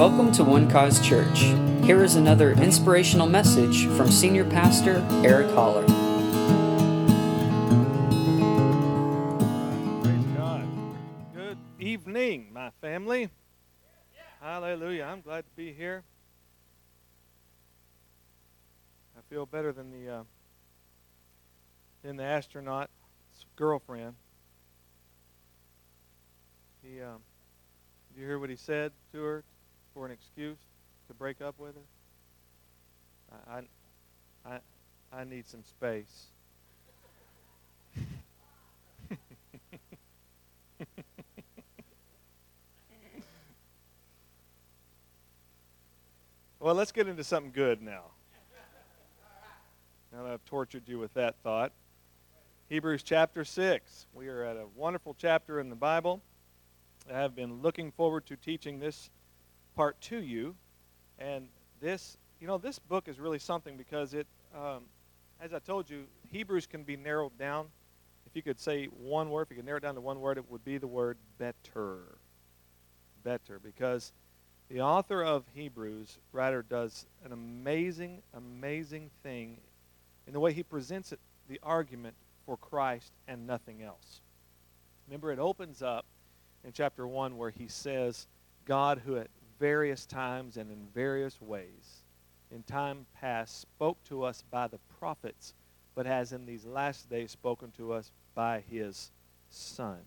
Welcome to One Cause Church. Here is another inspirational message from Senior Pastor Eric Holler. Praise God. Good evening, my family. Hallelujah. I'm glad to be here. I feel better than the uh, than the astronaut's girlfriend. He, um, did you hear what he said to her for an excuse to break up with her? I, I, I, need some space. Well, let's get into something good now. Now that I've tortured you with that thought. Hebrews chapter 6. We are at a wonderful chapter in the Bible. I have been looking forward to teaching this part to you. And this, you know, this book is really something because it, um, as I told you, Hebrews can be narrowed down. If you could say one word, if you could narrow it down to one word, it would be the word better. Better. Because the author of Hebrews, writer, does an amazing, amazing thing in the way he presents it, the argument for Christ and nothing else. Remember, it opens up in chapter 1 where he says, God, who at various times and in various ways in time past spoke to us by the prophets, but has in these last days spoken to us by his Son.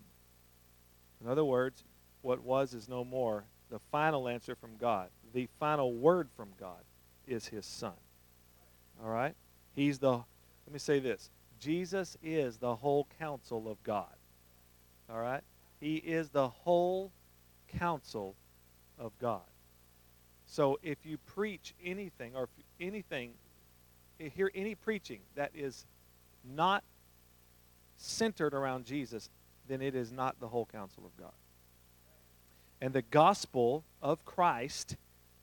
In other words, what was is no more, the final answer from God, the final word from God is his son. All right? He's the, let me say this Jesus is the whole counsel of God. All right? He is the whole counsel of God. So if you preach anything or anything, hear any preaching that is not centered around Jesus, then it is not the whole counsel of God. And the gospel of Christ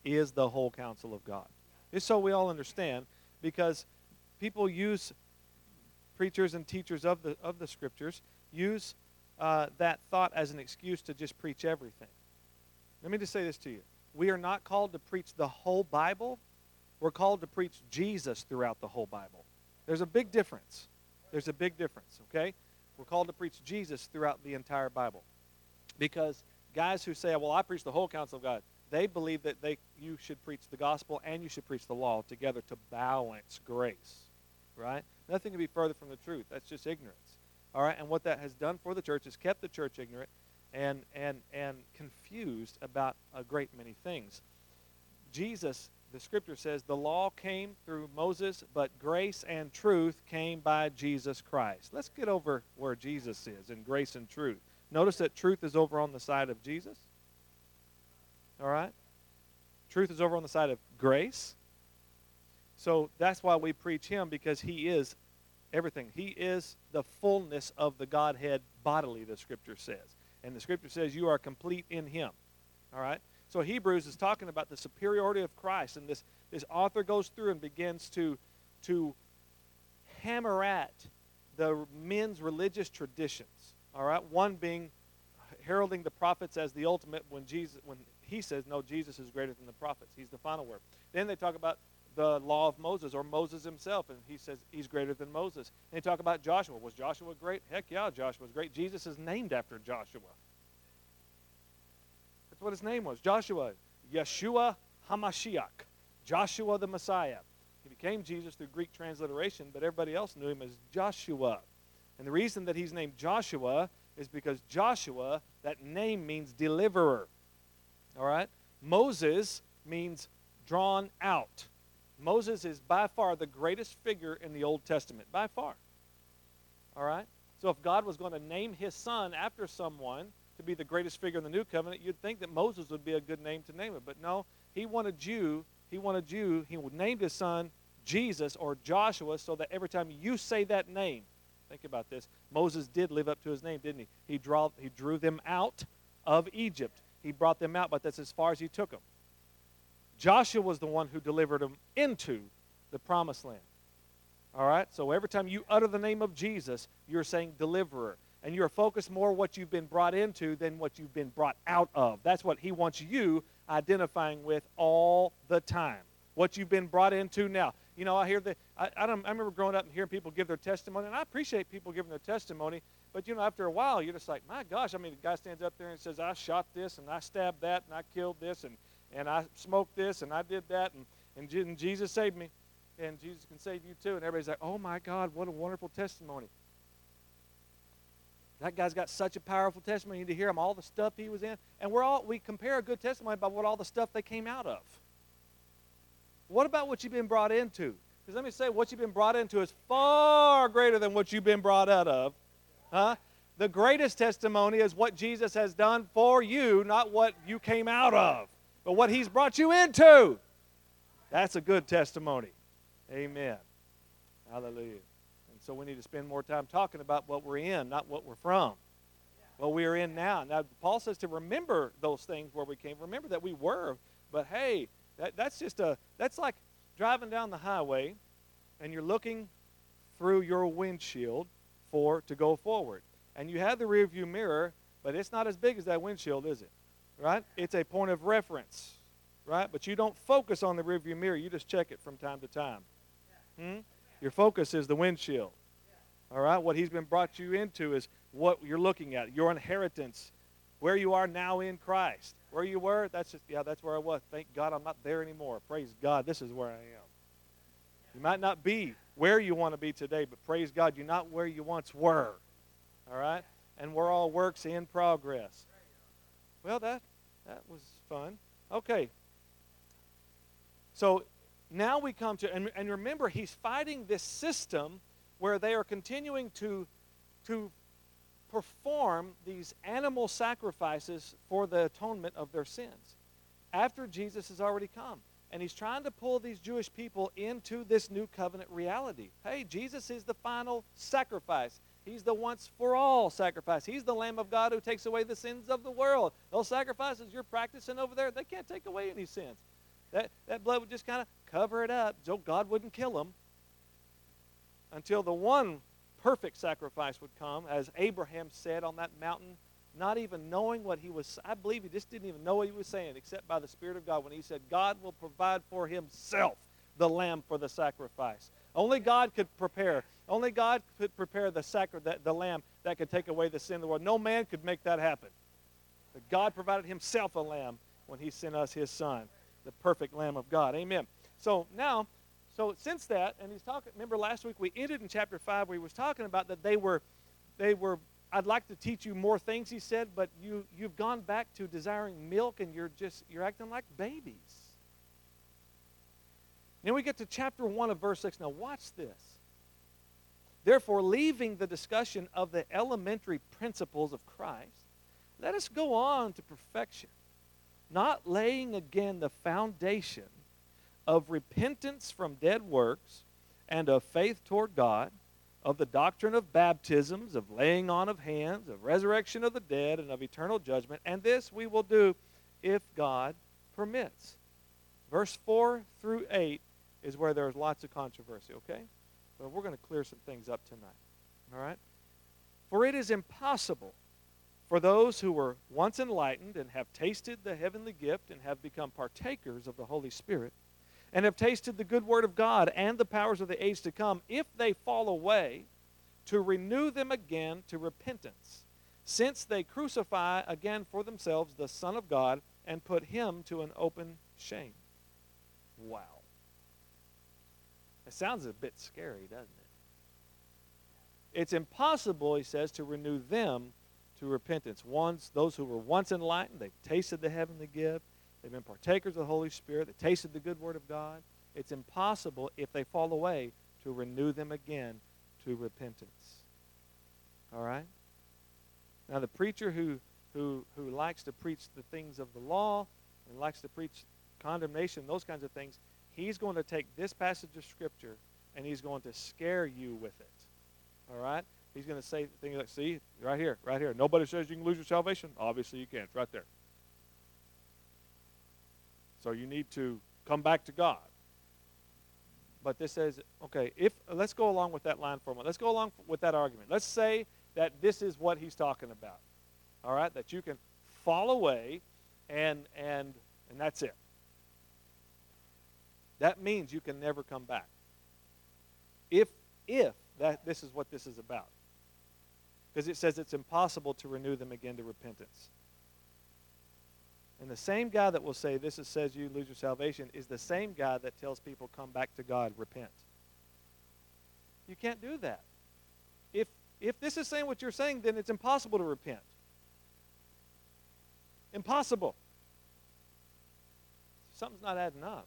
is the whole counsel of God. It's so we all understand because people use preachers and teachers of the of the scriptures use uh, that thought as an excuse to just preach everything. Let me just say this to you: We are not called to preach the whole Bible. We're called to preach Jesus throughout the whole Bible. There's a big difference. There's a big difference. Okay, we're called to preach Jesus throughout the entire Bible because guys who say, well, I preach the whole counsel of God, they believe that they, you should preach the gospel and you should preach the law together to balance grace, right? Nothing can be further from the truth. That's just ignorance, all right? And what that has done for the church is kept the church ignorant and, and, and confused about a great many things. Jesus, the scripture says, the law came through Moses, but grace and truth came by Jesus Christ. Let's get over where Jesus is in grace and truth. Notice that truth is over on the side of Jesus. All right? Truth is over on the side of grace. So that's why we preach him because he is everything. He is the fullness of the Godhead bodily, the scripture says. And the scripture says you are complete in him. All right? So Hebrews is talking about the superiority of Christ. And this, this author goes through and begins to, to hammer at the men's religious traditions all right, one being heralding the prophets as the ultimate when Jesus when he says no Jesus is greater than the prophets. He's the final word. Then they talk about the law of Moses or Moses himself and he says he's greater than Moses. And they talk about Joshua. Was Joshua great? Heck yeah, Joshua was great. Jesus is named after Joshua. That's what his name was. Joshua, Yeshua HaMashiach. Joshua the Messiah. He became Jesus through Greek transliteration, but everybody else knew him as Joshua. And the reason that he's named Joshua is because Joshua, that name means deliverer. All right? Moses means drawn out. Moses is by far the greatest figure in the Old Testament, by far. All right? So if God was going to name his son after someone to be the greatest figure in the new covenant, you'd think that Moses would be a good name to name it. But no, he wanted you, he wanted you, he named his son Jesus or Joshua so that every time you say that name, Think about this. Moses did live up to his name, didn't he? He, draw, he drew them out of Egypt. He brought them out, but that's as far as he took them. Joshua was the one who delivered them into the promised land. All right? So every time you utter the name of Jesus, you're saying deliverer. and you're focused more what you've been brought into than what you've been brought out of. That's what he wants you identifying with all the time. What you've been brought into now. You know, I hear the I, I, don't, I remember growing up and hearing people give their testimony, and I appreciate people giving their testimony. But you know, after a while, you're just like, my gosh. I mean, the guy stands up there and says, "I shot this, and I stabbed that, and I killed this, and and I smoked this, and I did that, and and, and Jesus saved me, and Jesus can save you too." And everybody's like, "Oh my God, what a wonderful testimony!" That guy's got such a powerful testimony You need to hear him, all the stuff he was in. And we're all we compare a good testimony by what all the stuff they came out of. What about what you've been brought into? Because let me say, what you've been brought into is far greater than what you've been brought out of. Huh? The greatest testimony is what Jesus has done for you, not what you came out of, but what he's brought you into. That's a good testimony. Amen. Hallelujah. And so we need to spend more time talking about what we're in, not what we're from. What we are in now. Now, Paul says to remember those things where we came. Remember that we were, but hey, that, that's just a, that's like driving down the highway and you're looking through your windshield for to go forward. And you have the rear view mirror, but it's not as big as that windshield, is it? Right? It's a point of reference, right? But you don't focus on the rearview mirror, you just check it from time to time. Hmm? Your focus is the windshield. All right? What he's been brought you into is what you're looking at, your inheritance, where you are now in Christ. Where you were, that's just, yeah, that's where I was. Thank God I'm not there anymore. Praise God, this is where I am. You might not be where you want to be today, but praise God, you're not where you once were. All right? And we're all works in progress. Well, that that was fun. Okay. So now we come to, and, and remember, he's fighting this system where they are continuing to, to perform these animal sacrifices for the atonement of their sins after Jesus has already come. And he's trying to pull these Jewish people into this new covenant reality. Hey, Jesus is the final sacrifice. He's the once for all sacrifice. He's the Lamb of God who takes away the sins of the world. Those sacrifices you're practicing over there, they can't take away any sins. That, that blood would just kind of cover it up so God wouldn't kill them until the one perfect sacrifice would come, as Abraham said on that mountain, not even knowing what he was. I believe he just didn't even know what he was saying, except by the Spirit of God when he said, God will provide for himself the lamb for the sacrifice. Only God could prepare. Only God could prepare the, sacri- the, the lamb that could take away the sin of the world. No man could make that happen. But God provided himself a lamb when he sent us his son the perfect Lamb of God. Amen. So now, so since that, and he's talking. Remember last week we ended in chapter five where he was talking about that they were, they were. I'd like to teach you more things, he said, but you you've gone back to desiring milk, and you're just you're acting like babies. Then we get to chapter 1 of verse 6. Now, watch this. Therefore, leaving the discussion of the elementary principles of Christ, let us go on to perfection, not laying again the foundation of repentance from dead works and of faith toward God, of the doctrine of baptisms, of laying on of hands, of resurrection of the dead, and of eternal judgment. And this we will do if God permits. Verse 4 through 8 is where there's lots of controversy, okay? But we're going to clear some things up tonight. All right? For it is impossible for those who were once enlightened and have tasted the heavenly gift and have become partakers of the Holy Spirit and have tasted the good word of God and the powers of the age to come, if they fall away, to renew them again to repentance, since they crucify again for themselves the Son of God and put him to an open shame. Wow. It sounds a bit scary, doesn't it? It's impossible, he says, to renew them to repentance. Once those who were once enlightened, they've tasted the heavenly gift, they've been partakers of the Holy Spirit, they tasted the good word of God. It's impossible if they fall away to renew them again to repentance. All right? Now the preacher who who who likes to preach the things of the law and likes to preach condemnation, those kinds of things, he's going to take this passage of scripture and he's going to scare you with it. All right? He's going to say things like, see, right here, right here. Nobody says you can lose your salvation. Obviously, you can't. It's right there. So you need to come back to God. But this says, okay, if let's go along with that line for a moment. Let's go along with that argument. Let's say that this is what he's talking about. All right? That you can fall away and and and that's it. That means you can never come back. If if that this is what this is about. Because it says it's impossible to renew them again to repentance. And the same guy that will say this is, says you lose your salvation is the same guy that tells people come back to God, repent. You can't do that. If if this is saying what you're saying, then it's impossible to repent. Impossible. Something's not adding up.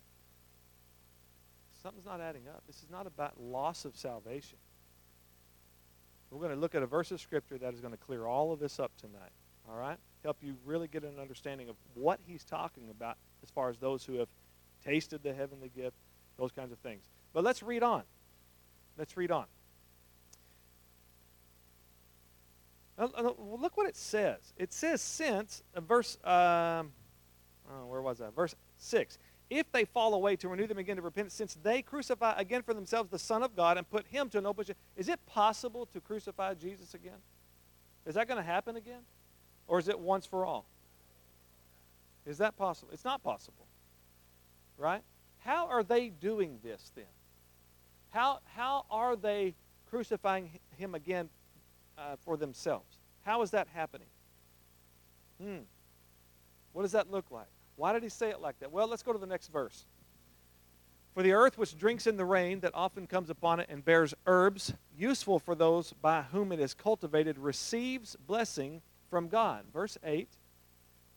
Something's not adding up. This is not about loss of salvation. We're going to look at a verse of Scripture that is going to clear all of this up tonight. All right? Help you really get an understanding of what he's talking about as far as those who have tasted the heavenly gift, those kinds of things. But let's read on. Let's read on. look what it says. It says, since, uh, verse, um, oh, where was that? Verse 6 if they fall away, to renew them again to repentance, since they crucify again for themselves the Son of God and put him to an open shame. Is it possible to crucify Jesus again? Is that going to happen again? Or is it once for all? Is that possible? It's not possible. Right? How are they doing this then? How, how are they crucifying him again uh, for themselves? How is that happening? Hmm. What does that look like? Why did he say it like that? Well, let's go to the next verse. For the earth which drinks in the rain that often comes upon it and bears herbs, useful for those by whom it is cultivated, receives blessing from God. Verse 8.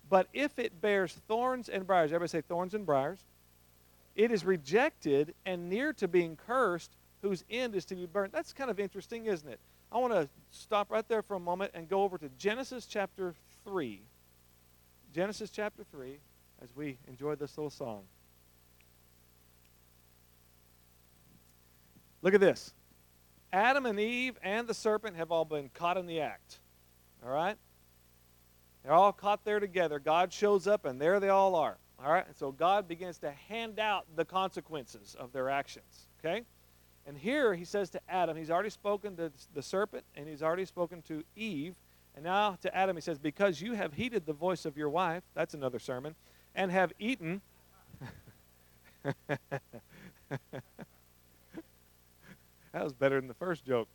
But if it bears thorns and briars, everybody say thorns and briars, it is rejected and near to being cursed, whose end is to be burned. That's kind of interesting, isn't it? I want to stop right there for a moment and go over to Genesis chapter 3. Genesis chapter 3 as we enjoy this little song. Look at this. Adam and Eve and the serpent have all been caught in the act. All right? They're all caught there together. God shows up, and there they all are. All right? And so God begins to hand out the consequences of their actions. Okay? And here he says to Adam, he's already spoken to the serpent, and he's already spoken to Eve. And now to Adam, he says, Because you have heeded the voice of your wife, that's another sermon, and have eaten. that was better than the first joke.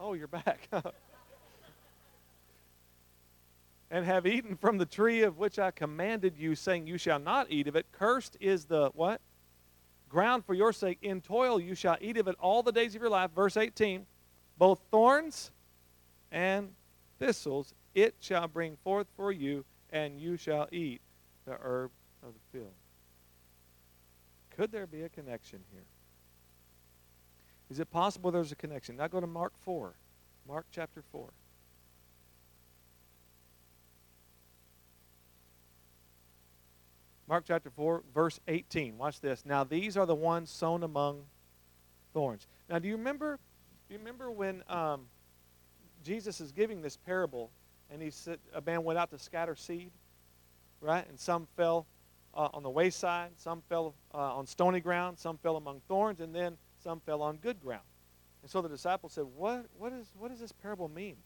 Oh, you're back. and have eaten from the tree of which I commanded you, saying, You shall not eat of it. Cursed is the what? Ground for your sake. In toil you shall eat of it all the days of your life. Verse 18. Both thorns and thistles it shall bring forth for you, and you shall eat the herb of the field. Could there be a connection here? Is it possible there's a connection? Now go to Mark 4. Mark chapter 4. Mark chapter 4, verse 18. Watch this. Now these are the ones sown among thorns. Now do you remember do you remember when um, Jesus is giving this parable and he said a man went out to scatter seed? right? And some fell uh, on the wayside, some fell uh, on stony ground, some fell among thorns, and then some fell on good ground. And so the disciples said, what, what, is, what does this parable mean?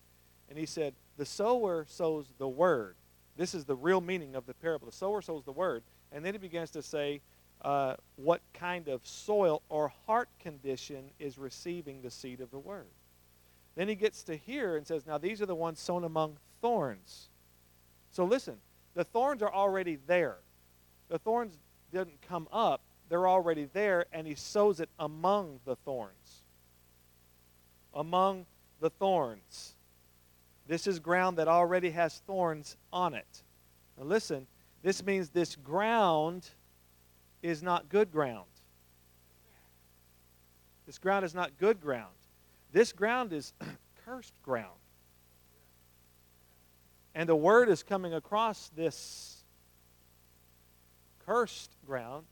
And he said, The sower sows the word. This is the real meaning of the parable. The sower sows the word. And then he begins to say, uh, what kind of soil or heart condition is receiving the seed of the word. Then he gets to here and says, Now these are the ones sown among thorns. So listen, the thorns are already there. The thorns didn't come up, they're already there, and he sows it among the thorns. Among the thorns. This is ground that already has thorns on it. Now, listen, this means this ground is not good ground. This ground is not good ground. This ground is cursed ground. And the word is coming across this cursed ground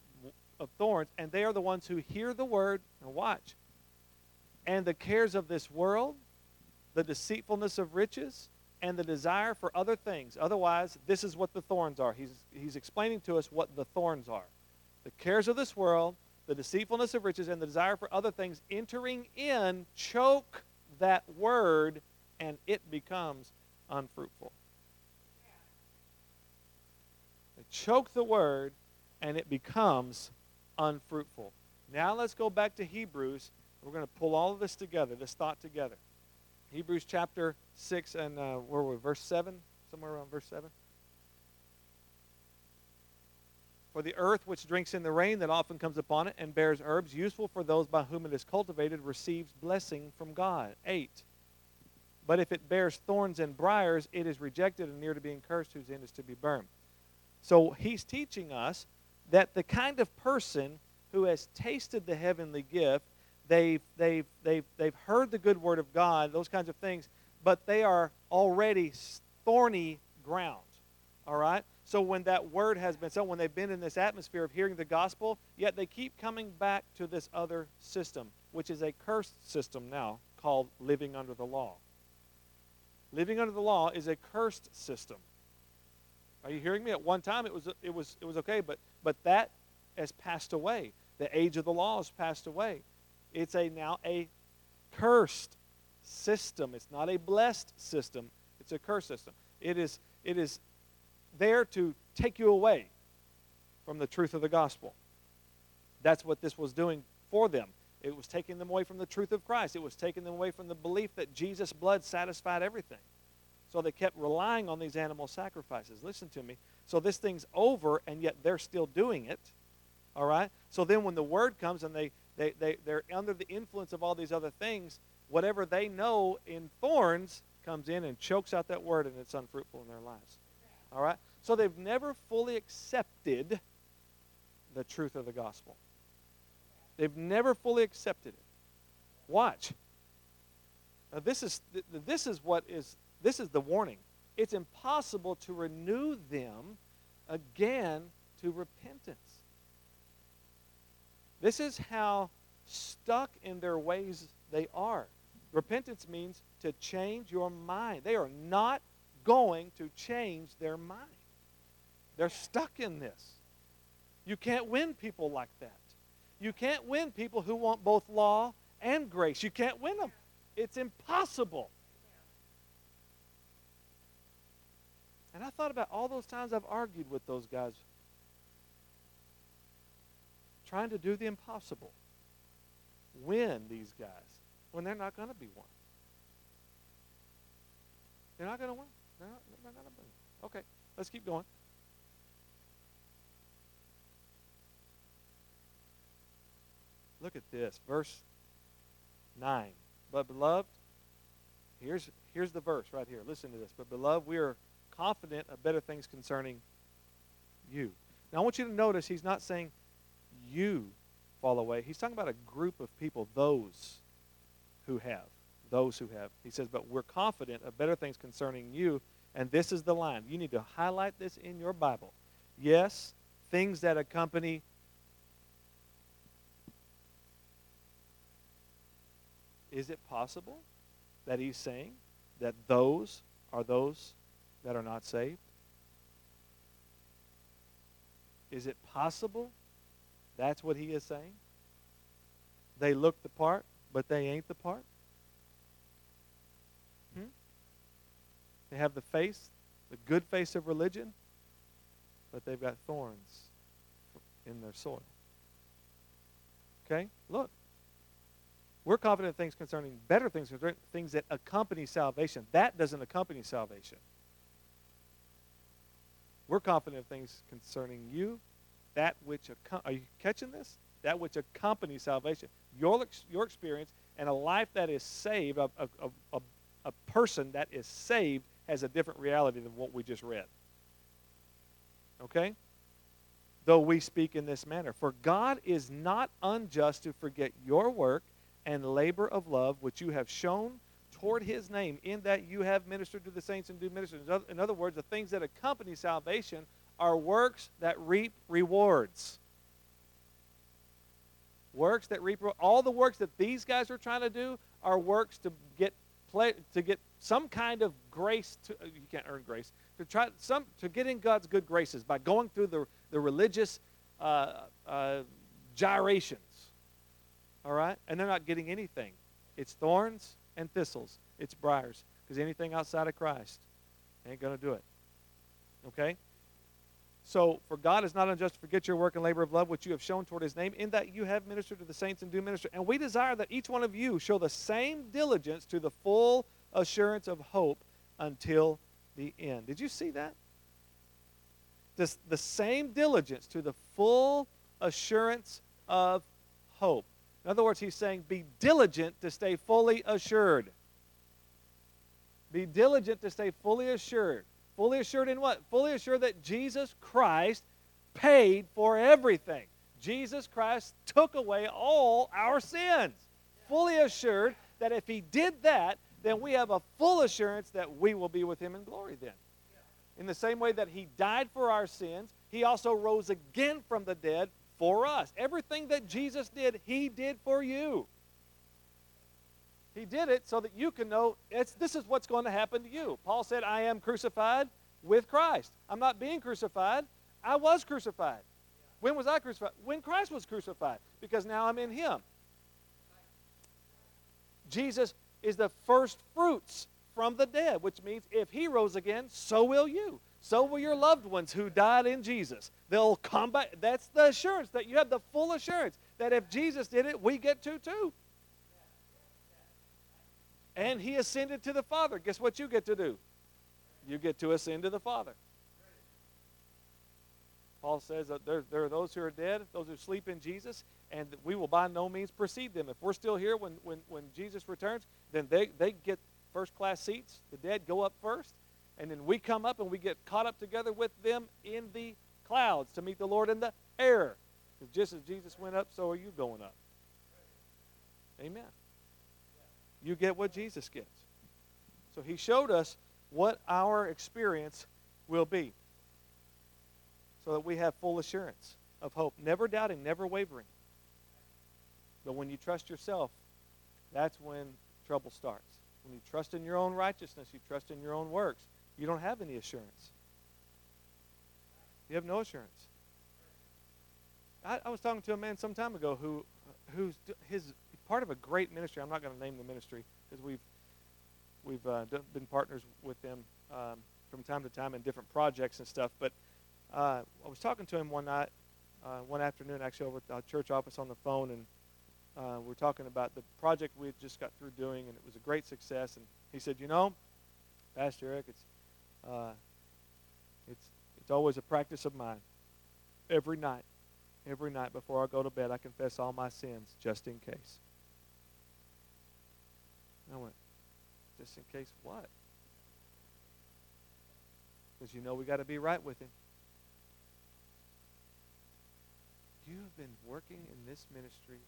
of thorns, and they are the ones who hear the word and watch. And the cares of this world, the deceitfulness of riches, and the desire for other things. Otherwise, this is what the thorns are. He's, he's explaining to us what the thorns are. The cares of this world, the deceitfulness of riches, and the desire for other things entering in choke that word and it becomes unfruitful. They choke the word and it becomes unfruitful. Now let's go back to Hebrews. We're going to pull all of this together, this thought together. Hebrews chapter 6 and uh, where were we? Verse 7? Somewhere around verse 7. For the earth which drinks in the rain that often comes upon it and bears herbs, useful for those by whom it is cultivated, receives blessing from God. 8. But if it bears thorns and briars, it is rejected and near to being cursed, whose end is to be burned. So he's teaching us that the kind of person who has tasted the heavenly gift, they've, they've, they've, they've heard the good word of God, those kinds of things, but they are already thorny ground. All right? So when that word has been so when they've been in this atmosphere of hearing the gospel, yet they keep coming back to this other system, which is a cursed system now called living under the law. Living under the law is a cursed system. Are you hearing me? At one time it was it was it was okay, but but that has passed away. The age of the law has passed away. It's a now a cursed system. It's not a blessed system. It's a cursed system. It is it is there to take you away from the truth of the gospel. That's what this was doing for them. It was taking them away from the truth of Christ. It was taking them away from the belief that Jesus' blood satisfied everything. So they kept relying on these animal sacrifices. Listen to me. So this thing's over, and yet they're still doing it. All right? So then when the word comes and they, they, they, they're under the influence of all these other things, whatever they know in thorns comes in and chokes out that word, and it's unfruitful in their lives. All right? So they've never fully accepted the truth of the gospel. They've never fully accepted it. Watch. Now this is this is what is this is the warning. It's impossible to renew them again to repentance. This is how stuck in their ways they are. Repentance means to change your mind. They are not going to change their mind. They're stuck in this. You can't win people like that. You can't win people who want both law and grace. You can't win them. It's impossible. And I thought about all those times I've argued with those guys, trying to do the impossible. Win these guys when they're not going to be won. They're not going to win. Okay, let's keep going. Look at this, verse 9. But beloved, here's here's the verse right here. Listen to this. But beloved, we are confident of better things concerning you. Now I want you to notice he's not saying you fall away. He's talking about a group of people, those who have. Those who have. He says, but we're confident of better things concerning you. And this is the line. You need to highlight this in your Bible. Yes, things that accompany Is it possible that he's saying that those are those that are not saved? Is it possible that's what he is saying? They look the part, but they ain't the part? They have the face, the good face of religion, but they've got thorns in their soil. Okay? Look. We're confident of things concerning better things, things that accompany salvation. That doesn't accompany salvation. We're confident of things concerning you, that which, are you catching this? That which accompanies salvation. Your, your experience and a life that is saved, a, a, a, a person that is saved, has a different reality than what we just read. Okay? Though we speak in this manner. For God is not unjust to forget your work and labor of love which you have shown toward his name, in that you have ministered to the saints and do minister. In other words, the things that accompany salvation are works that reap rewards. Works that reap all the works that these guys are trying to do are works to get to get some kind of grace to you can't earn grace to try some to get in God's good graces by going through the the religious uh, uh, gyrations all right? And they're not getting anything. It's thorns and thistles. It's briars. Because anything outside of Christ ain't to do it. Okay? So, for God is not unjust to forget your work and labor of love, which you have shown toward his name, in that you have ministered to the saints and do minister. And we desire that each one of you show the same diligence to the full assurance of hope until the end. Did you see that? This, the same diligence to the full assurance of hope. In other words, he's saying, be diligent to stay fully assured. Be diligent to stay fully assured. Fully assured in what? Fully assured that Jesus Christ paid for everything. Jesus Christ took away all our sins. Fully assured that if he did that, then we have a full assurance that we will be with him in glory then. In the same way that he died for our sins, he also rose again from the dead for us. Everything that Jesus did, he did for you. He did it so that you can know this is what's going to happen to you. Paul said, I am crucified with Christ. I'm not being crucified. I was crucified. When was I crucified? When Christ was crucified, because now I'm in Him. Jesus is the first fruits from the dead, which means if He rose again, so will you. So will your loved ones who died in Jesus. They'll come back. That's the assurance that you have the full assurance that if Jesus did it, we get to too. And he ascended to the Father. Guess what you get to do? You get to ascend to the Father. Paul says that there, there are those who are dead, those who sleep in Jesus, and we will by no means precede them. If we're still here when, when, when Jesus returns, then they, they get first class seats. The dead go up first, and then we come up and we get caught up together with them in the clouds to meet the Lord in the air. Because Just as Jesus went up, so are you going up. Amen. You get what Jesus gets. So he showed us what our experience will be so that we have full assurance of hope, never doubting, never wavering. But when you trust yourself, that's when trouble starts. When you trust in your own righteousness, you trust in your own works, you don't have any assurance. You have no assurance. I, I was talking to a man some time ago who, who's his part of a great ministry. I'm not going to name the ministry because we've we've uh, been partners with them um, from time to time in different projects and stuff. But uh, I was talking to him one night, uh, one afternoon, actually over at the church office on the phone, and uh, we are talking about the project we had just got through doing, and it was a great success. And he said, "You know, Pastor Eric, it's uh, it's it's always a practice of mine. Every night, every night before I go to bed, I confess all my sins just in case." And I went, just in case what? Because you know we got to be right with him. You have been working in this ministry,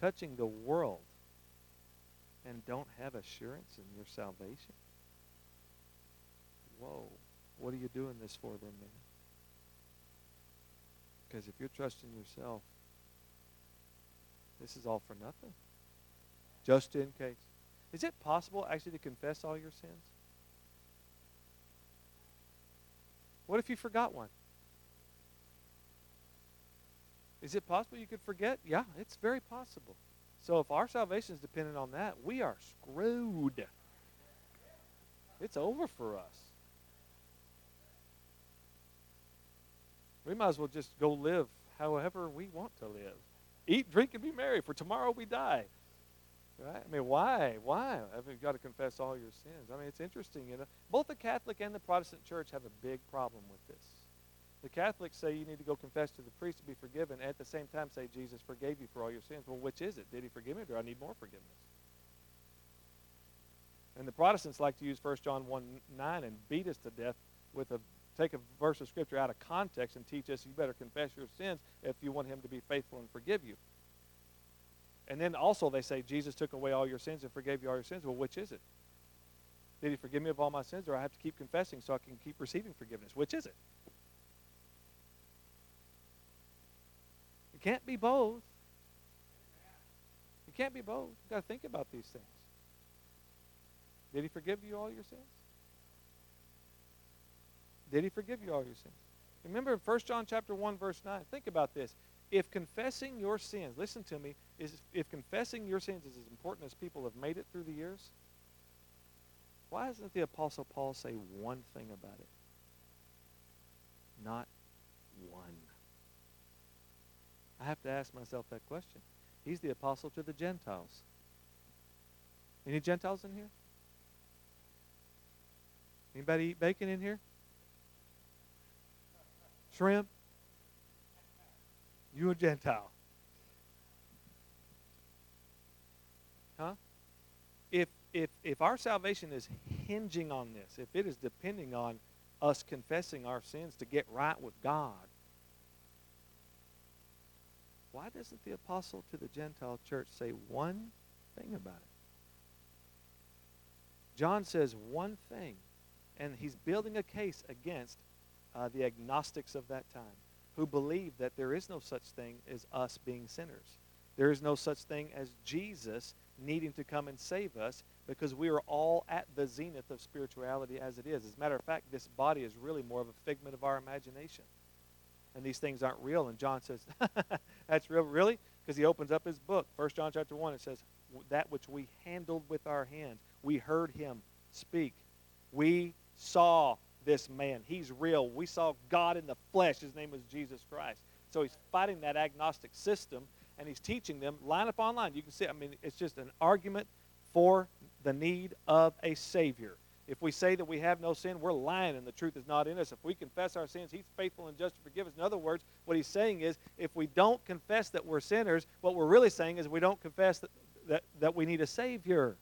touching the world, and don't have assurance in your salvation? Whoa. What are you doing this for then, man? Because if you're trusting yourself, this is all for nothing just in case. Is it possible actually to confess all your sins? What if you forgot one? Is it possible you could forget? Yeah, it's very possible. So if our salvation is dependent on that, we are screwed. It's over for us. We might as well just go live however we want to live. Eat, drink, and be merry, for tomorrow we die. Right? I mean, why? Why have you got to confess all your sins? I mean, it's interesting. You know, both the Catholic and the Protestant Church have a big problem with this. The Catholics say you need to go confess to the priest to be forgiven, and at the same time say Jesus forgave you for all your sins. Well, which is it? Did he forgive me, or do I need more forgiveness? And the Protestants like to use 1 John 1 9 and beat us to death with a take a verse of Scripture out of context and teach us you better confess your sins if you want him to be faithful and forgive you. And then also they say Jesus took away all your sins and forgave you all your sins. Well, which is it? Did he forgive me of all my sins, or I have to keep confessing so I can keep receiving forgiveness? Which is it? Can't be both. It can't be both. You've got to think about these things. Did he forgive you all your sins? Did he forgive you all your sins? Remember in 1 John chapter 1, verse 9. Think about this. if confessing your sins, listen to me, is if confessing your sins is as important as people have made it through the years, why doesn't the Apostle Paul say one thing about it? Not one. I have to ask myself that question. He's the apostle to the Gentiles. Any Gentiles in here? Anybody eat bacon in here? Shrimp? You a Gentile. Huh? If if if our salvation is hinging on this, if it is depending on us confessing our sins to get right with God, why doesn't the apostle to the Gentile church say one thing about it? John says one thing, and he's building a case against uh, the agnostics of that time who believed that there is no such thing as us being sinners. There is no such thing as Jesus needing to come and save us because we are all at the zenith of spirituality as it is. As a matter of fact, this body is really more of a figment of our imagination. And these things aren't real. And John says, That's real, really? Because he opens up his book. First John chapter 1, it says, That which we handled with our hands. We heard him speak. We saw this man. He's real. We saw God in the flesh. His name was Jesus Christ. So he's fighting that agnostic system and he's teaching them line upon line. You can see, I mean, it's just an argument for the need of a Savior. If we say that we have no sin, we're lying and the truth is not in us. If we confess our sins, He's faithful and just to forgive us. In other words, what He's saying is if we don't confess that we're sinners, what we're really saying is we don't confess that, that, that we need a Savior.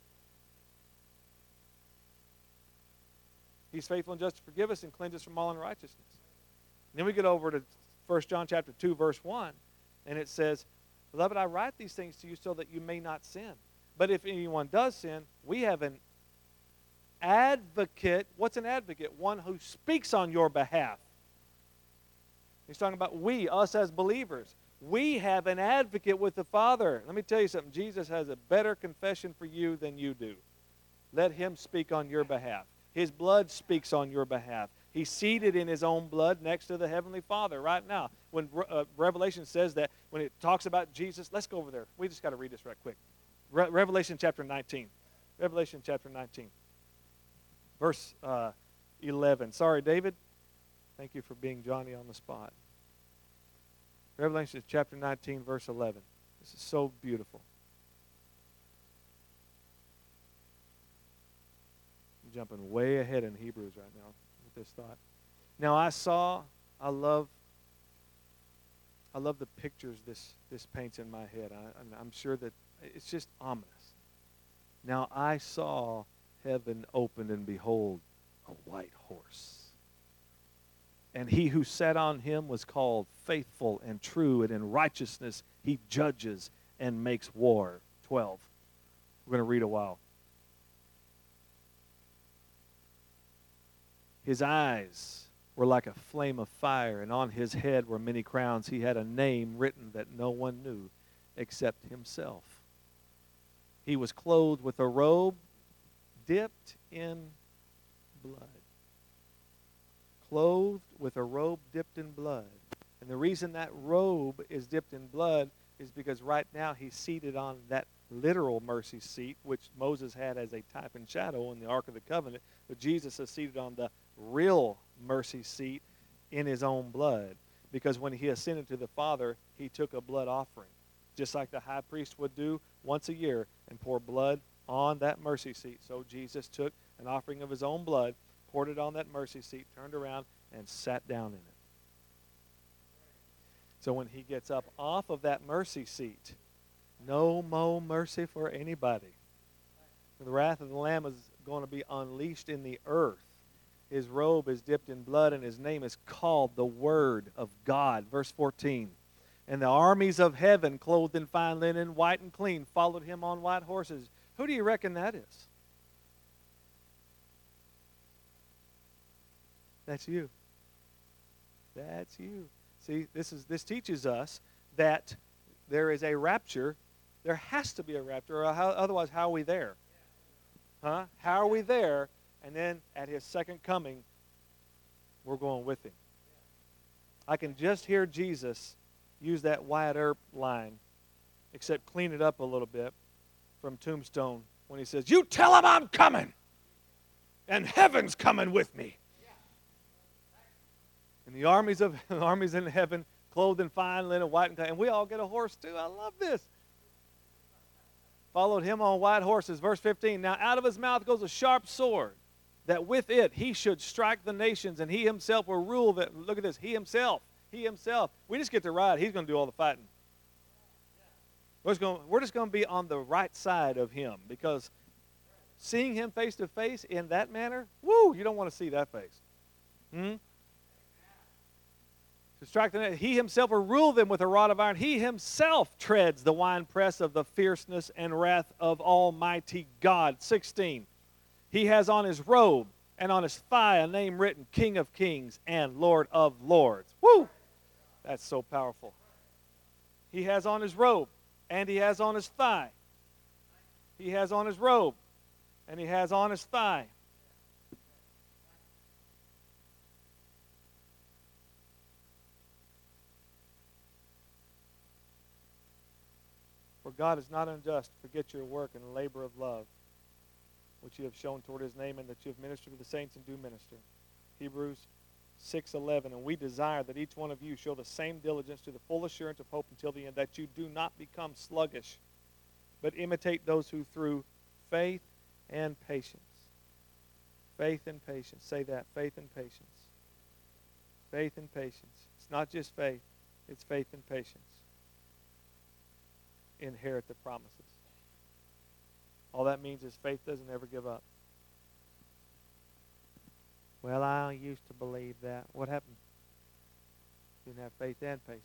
He's faithful and just to forgive us and cleanse us from all unrighteousness. And then we get over to 1 John chapter 2, verse 1, and it says, Beloved, I write these things to you so that you may not sin. But if anyone does sin, we have an advocate. What's an advocate? One who speaks on your behalf. He's talking about we, us as believers. We have an advocate with the Father. Let me tell you something. Jesus has a better confession for you than you do. Let him speak on your behalf. His blood speaks on your behalf. He's seated in his own blood next to the Heavenly Father right now. When uh, Revelation says that, when it talks about Jesus, let's go over there. We just got to read this right quick. Re- Revelation chapter 19. Revelation chapter 19. Verse uh, 11. Sorry, David. Thank you for being Johnny on the spot. Revelation chapter 19, verse 11. This is so beautiful. jumping way ahead in Hebrews right now with this thought. Now I saw, I love, I love the pictures this this paints in my head. I, I'm sure that it's just ominous. Now I saw heaven opened, and behold, a white horse. And he who sat on him was called faithful and true, and in righteousness he judges and makes war. 12. We're going to read a while. His eyes were like a flame of fire, and on his head were many crowns. He had a name written that no one knew except himself. He was clothed with a robe dipped in blood. Clothed with a robe dipped in blood. And the reason that robe is dipped in blood is because right now he's seated on that literal mercy seat, which Moses had as a type and shadow in the Ark of the Covenant, but Jesus is seated on the real mercy seat in his own blood. Because when he ascended to the Father, he took a blood offering, just like the high priest would do once a year and pour blood on that mercy seat. So Jesus took an offering of his own blood, poured it on that mercy seat, turned around, and sat down in it. So when he gets up off of that mercy seat, no more mercy for anybody. The wrath of the Lamb is going to be unleashed in the earth his robe is dipped in blood, and his name is called the Word of God. Verse 14. And the armies of heaven, clothed in fine linen, white and clean, followed him on white horses. Who do you reckon that is? That's you. That's you. See, this is this teaches us that there is a rapture. There has to be a rapture, or how, otherwise, how are we there? Huh? How are we there and then at his second coming, we're going with him. I can just hear Jesus use that Wyatt Earp line, except clean it up a little bit from Tombstone when he says, You tell him I'm coming, and heaven's coming with me. And the armies of armies in heaven, clothed in fine linen, white and clean, and we all get a horse too. I love this. Followed him on white horses. Verse 15. Now out of his mouth goes a sharp sword, that with it he should strike the nations, and he himself will rule that. Look at this. He himself. He himself. We just get to ride. He's going to do all the fighting. We're just, going, we're just going to be on the right side of him because seeing him face to face in that manner, woo, you don't want to see that face. Hmm? He himself will rule them with a rod of iron. He himself treads the winepress of the fierceness and wrath of Almighty God. 16. He has on his robe and on his thigh a name written King of Kings and Lord of Lords. Woo! That's so powerful. He has on his robe and he has on his thigh. He has on his robe, and he has on his thigh. For God is not unjust forget your work and labor of love, which you have shown toward his name, and that you have ministered to the saints and do minister. Hebrews 6:11 and we desire that each one of you show the same diligence to the full assurance of hope until the end that you do not become sluggish but imitate those who through faith and patience faith and patience say that faith and patience faith and patience. It's not just faith it's faith and patience. Inherit the promises. All that means is faith doesn't ever give up well, I used to believe that. What happened? Didn't have faith and patience.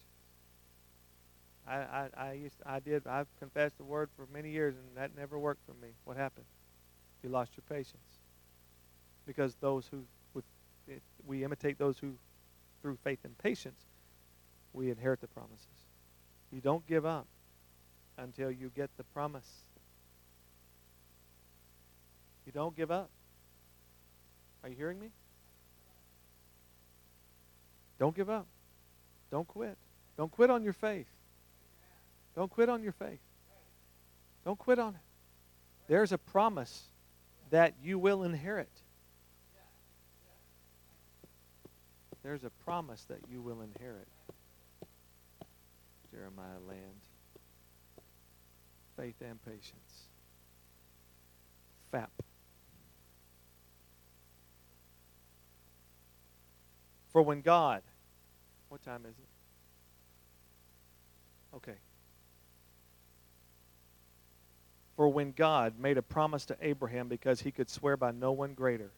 I, I, I used to, I did I've confessed the word for many years and that never worked for me. What happened? You lost your patience. Because those who with it, we imitate those who through faith and patience we inherit the promises. You don't give up until you get the promise. You don't give up. Are you hearing me? Don't give up. Don't quit. Don't quit on your faith. Don't quit on your faith. Don't quit on it. There's a promise that you will inherit. There's a promise that you will inherit. Jeremiah land. Faith and patience. FAP. For when God, what time is it? Okay. For when God made a promise to Abraham because he could swear by no one greater,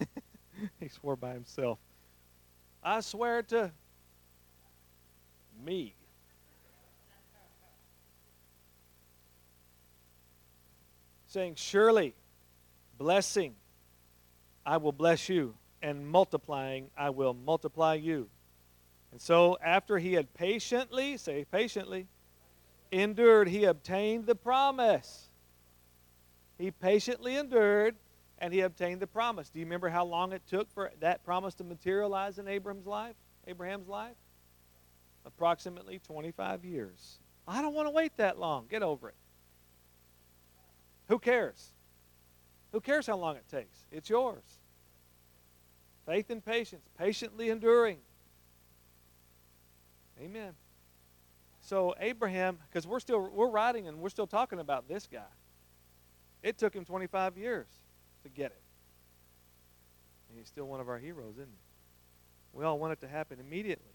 he swore by himself. I swear to me. Saying, Surely, blessing, I will bless you and multiplying, I will multiply you. And so, after he had patiently, say patiently, endured, he obtained the promise. He patiently endured and he obtained the promise. Do you remember how long it took for that promise to materialize in Abraham's life? Abraham's life? Approximately 25 years. I don't want to wait that long. Get over it. Who cares? Who cares how long it takes? It's yours. Faith and patience, patiently enduring. Amen. So Abraham, because we're still we're writing and we're still talking about this guy. It took him 25 years to get it. And he's still one of our heroes, isn't he? We all want it to happen immediately.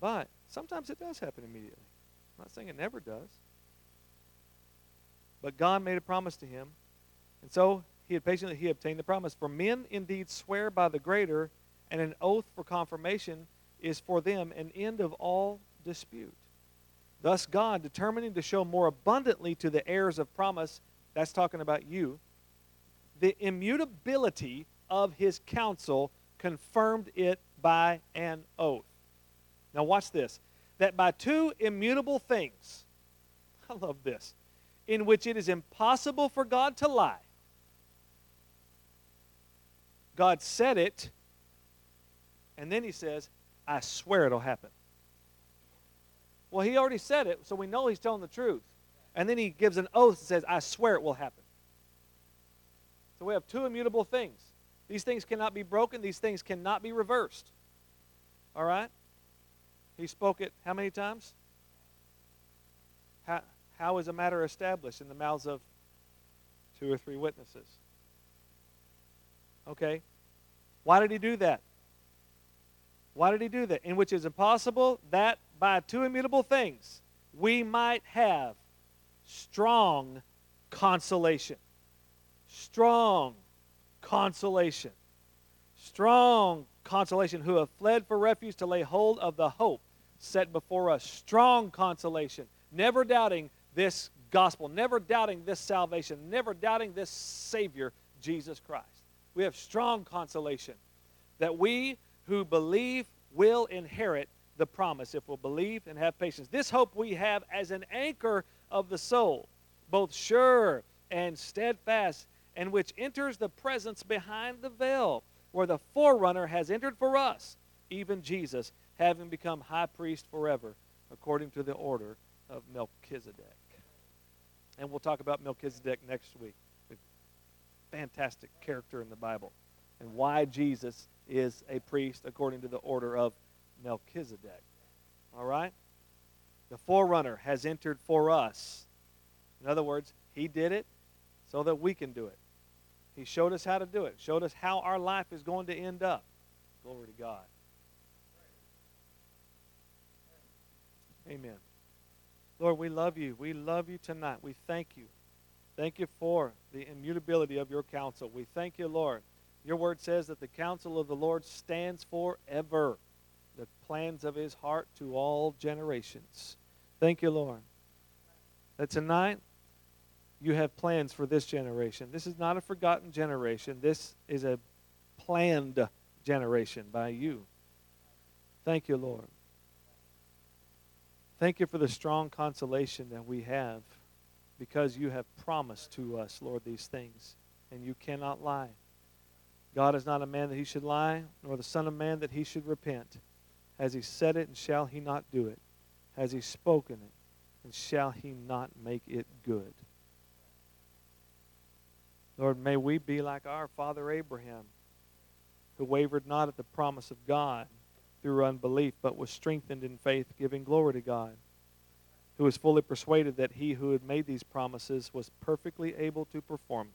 But sometimes it does happen immediately. I'm not saying it never does. But God made a promise to him. And so he had patiently he obtained the promise. For men indeed swear by the greater, and an oath for confirmation is for them an end of all dispute. Thus, God, determining to show more abundantly to the heirs of promise, that's talking about you, the immutability of his counsel, confirmed it by an oath. Now, watch this. That by two immutable things, I love this, in which it is impossible for God to lie, God said it, and then he says, I swear it'll happen. Well, he already said it, so we know he's telling the truth. And then he gives an oath and says, I swear it will happen. So we have two immutable things. These things cannot be broken, these things cannot be reversed. All right? He spoke it how many times? How, how is a matter established in the mouths of two or three witnesses? Okay. Why did he do that? Why did he do that? In which is impossible that by two immutable things we might have strong consolation. Strong consolation. Strong consolation who have fled for refuge to lay hold of the hope set before us. Strong consolation. Never doubting this gospel, never doubting this salvation, never doubting this Savior, Jesus Christ. We have strong consolation that we who believe will inherit the promise if we'll believe and have patience. This hope we have as an anchor of the soul, both sure and steadfast, and which enters the presence behind the veil, where the forerunner has entered for us, even Jesus, having become high priest forever, according to the order of Melchizedek. And we'll talk about Melchizedek next week. Fantastic character in the Bible, and why Jesus is a priest according to the order of Melchizedek. All right? The forerunner has entered for us. In other words, he did it so that we can do it. He showed us how to do it, showed us how our life is going to end up. Glory to God. Amen. Lord, we love you. We love you tonight. We thank you. Thank you for the immutability of your counsel. We thank you, Lord. Your word says that the counsel of the Lord stands forever, the plans of his heart to all generations. Thank you, Lord. That tonight you have plans for this generation. This is not a forgotten generation, this is a planned generation by you. Thank you, Lord. Thank you for the strong consolation that we have because you have promised to us, Lord, these things, and you cannot lie. God is not a man that he should lie, nor the Son of Man that he should repent. Has he said it, and shall he not do it? Has he spoken it, and shall he not make it good? Lord, may we be like our father Abraham, who wavered not at the promise of God through unbelief, but was strengthened in faith, giving glory to God, who was fully persuaded that he who had made these promises was perfectly able to perform.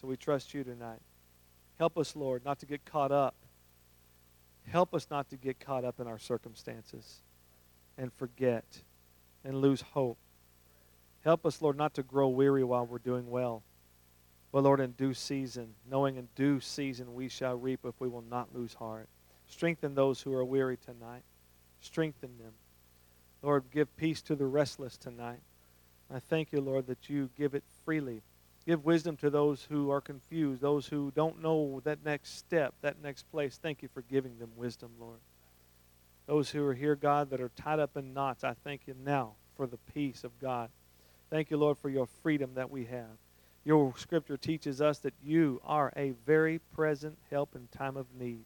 So we trust you tonight. Help us, Lord, not to get caught up. Help us not to get caught up in our circumstances and forget and lose hope. Help us, Lord, not to grow weary while we're doing well. But, Lord, in due season, knowing in due season we shall reap if we will not lose heart. Strengthen those who are weary tonight. Strengthen them. Lord, give peace to the restless tonight. I thank you, Lord, that you give it freely. Give wisdom to those who are confused, those who don't know that next step, that next place. Thank you for giving them wisdom, Lord. Those who are here, God, that are tied up in knots, I thank you now for the peace of God. Thank you, Lord, for your freedom that we have. Your scripture teaches us that you are a very present help in time of need.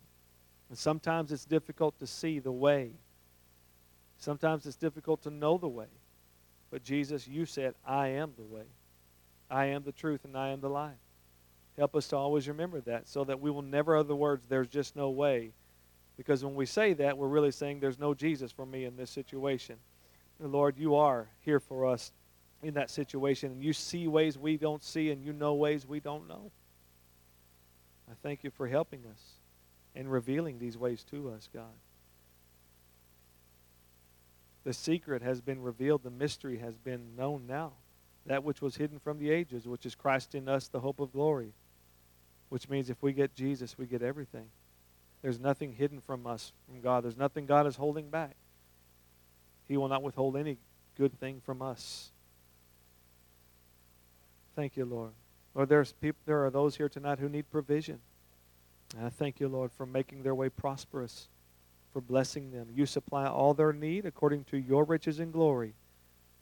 And sometimes it's difficult to see the way. Sometimes it's difficult to know the way. But Jesus, you said, I am the way. I am the truth and I am the life. Help us to always remember that so that we will never utter the words, there's just no way. Because when we say that, we're really saying there's no Jesus for me in this situation. Lord, you are here for us in that situation. And you see ways we don't see, and you know ways we don't know. I thank you for helping us and revealing these ways to us, God. The secret has been revealed, the mystery has been known now. That which was hidden from the ages, which is Christ in us, the hope of glory. Which means if we get Jesus, we get everything. There's nothing hidden from us, from God. There's nothing God is holding back. He will not withhold any good thing from us. Thank you, Lord. Lord, there's people, there are those here tonight who need provision. And I thank you, Lord, for making their way prosperous, for blessing them. You supply all their need according to your riches and glory.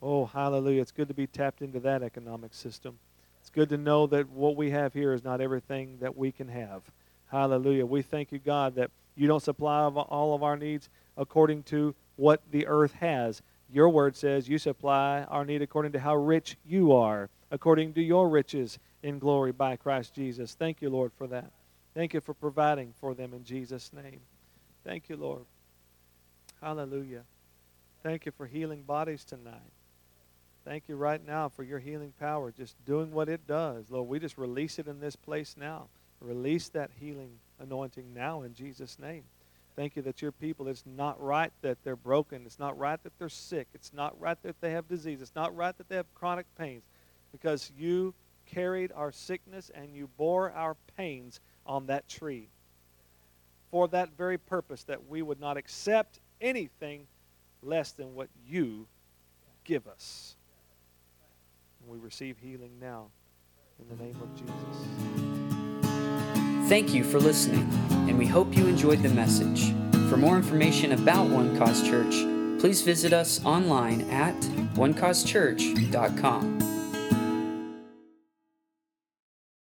Oh, hallelujah. It's good to be tapped into that economic system. It's good to know that what we have here is not everything that we can have. Hallelujah. We thank you, God, that you don't supply all of our needs according to what the earth has. Your word says you supply our need according to how rich you are, according to your riches in glory by Christ Jesus. Thank you, Lord, for that. Thank you for providing for them in Jesus' name. Thank you, Lord. Hallelujah. Thank you for healing bodies tonight. Thank you right now for your healing power, just doing what it does. Lord, we just release it in this place now. Release that healing anointing now in Jesus' name. Thank you that your people, it's not right that they're broken. It's not right that they're sick. It's not right that they have disease. It's not right that they have chronic pains because you carried our sickness and you bore our pains on that tree for that very purpose that we would not accept anything less than what you give us. And we receive healing now in the name of Jesus. Thank you for listening, and we hope you enjoyed the message. For more information about One Cause Church, please visit us online at onecausechurch.com.